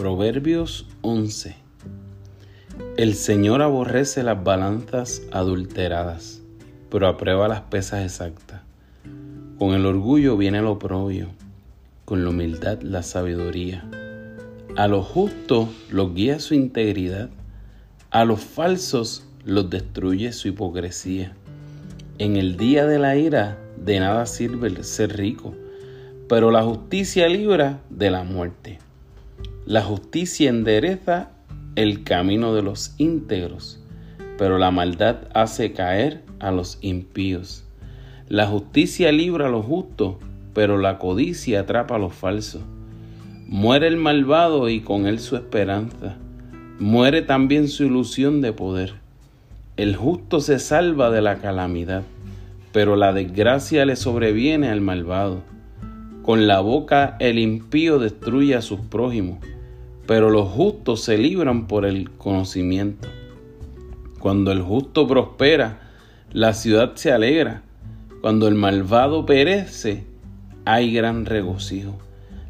Proverbios 11 El Señor aborrece las balanzas adulteradas, pero aprueba las pesas exactas. Con el orgullo viene el oprobio, con la humildad la sabiduría. A los justos los guía su integridad, a los falsos los destruye su hipocresía. En el día de la ira de nada sirve el ser rico, pero la justicia libra de la muerte. La justicia endereza el camino de los íntegros, pero la maldad hace caer a los impíos. La justicia libra a los justos, pero la codicia atrapa a los falsos. Muere el malvado y con él su esperanza. Muere también su ilusión de poder. El justo se salva de la calamidad, pero la desgracia le sobreviene al malvado. Con la boca el impío destruye a sus prójimos pero los justos se libran por el conocimiento. Cuando el justo prospera, la ciudad se alegra. Cuando el malvado perece, hay gran regocijo.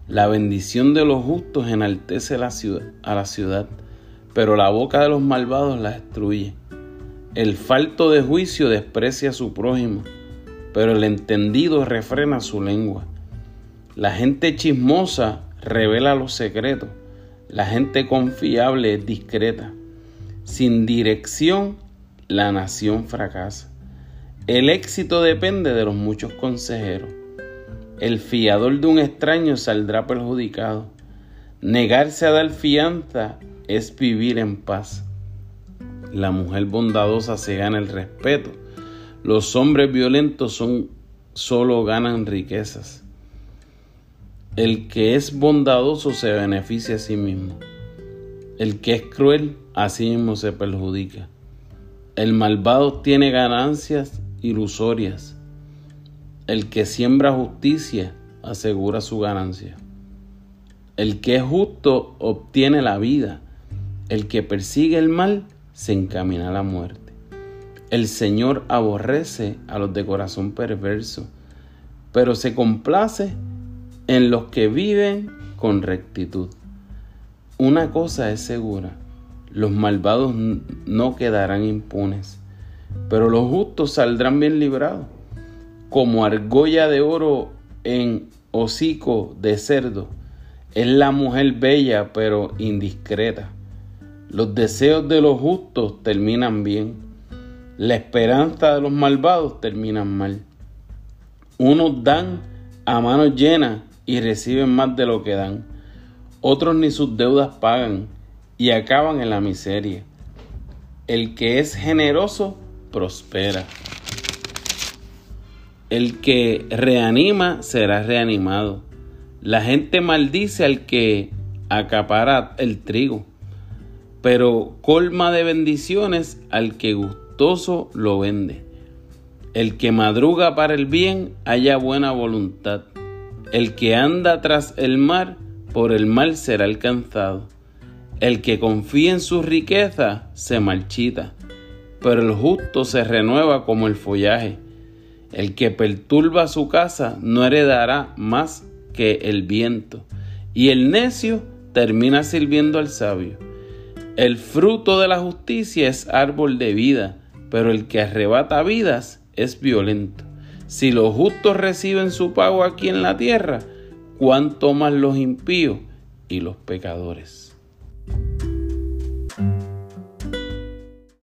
La bendición de los justos enaltece a la ciudad, pero la boca de los malvados la destruye. El falto de juicio desprecia a su prójimo, pero el entendido refrena su lengua. La gente chismosa revela los secretos, la gente confiable es discreta. Sin dirección, la nación fracasa. El éxito depende de los muchos consejeros. El fiador de un extraño saldrá perjudicado. Negarse a dar fianza es vivir en paz. La mujer bondadosa se gana el respeto. Los hombres violentos son, solo ganan riquezas. El que es bondadoso se beneficia a sí mismo. El que es cruel a sí mismo se perjudica. El malvado tiene ganancias ilusorias. El que siembra justicia asegura su ganancia. El que es justo obtiene la vida. El que persigue el mal se encamina a la muerte. El Señor aborrece a los de corazón perverso, pero se complace en los que viven con rectitud. Una cosa es segura, los malvados no quedarán impunes, pero los justos saldrán bien librados, como argolla de oro en hocico de cerdo. Es la mujer bella pero indiscreta. Los deseos de los justos terminan bien. La esperanza de los malvados termina mal. Unos dan a manos llenas y reciben más de lo que dan. Otros ni sus deudas pagan y acaban en la miseria. El que es generoso prospera. El que reanima será reanimado. La gente maldice al que acapara el trigo, pero colma de bendiciones al que gustoso lo vende. El que madruga para el bien haya buena voluntad. El que anda tras el mar, por el mal será alcanzado. El que confía en su riqueza se marchita, pero el justo se renueva como el follaje. El que perturba su casa no heredará más que el viento, y el necio termina sirviendo al sabio. El fruto de la justicia es árbol de vida, pero el que arrebata vidas es violento. Si los justos reciben su pago aquí en la tierra, cuánto más los impíos y los pecadores.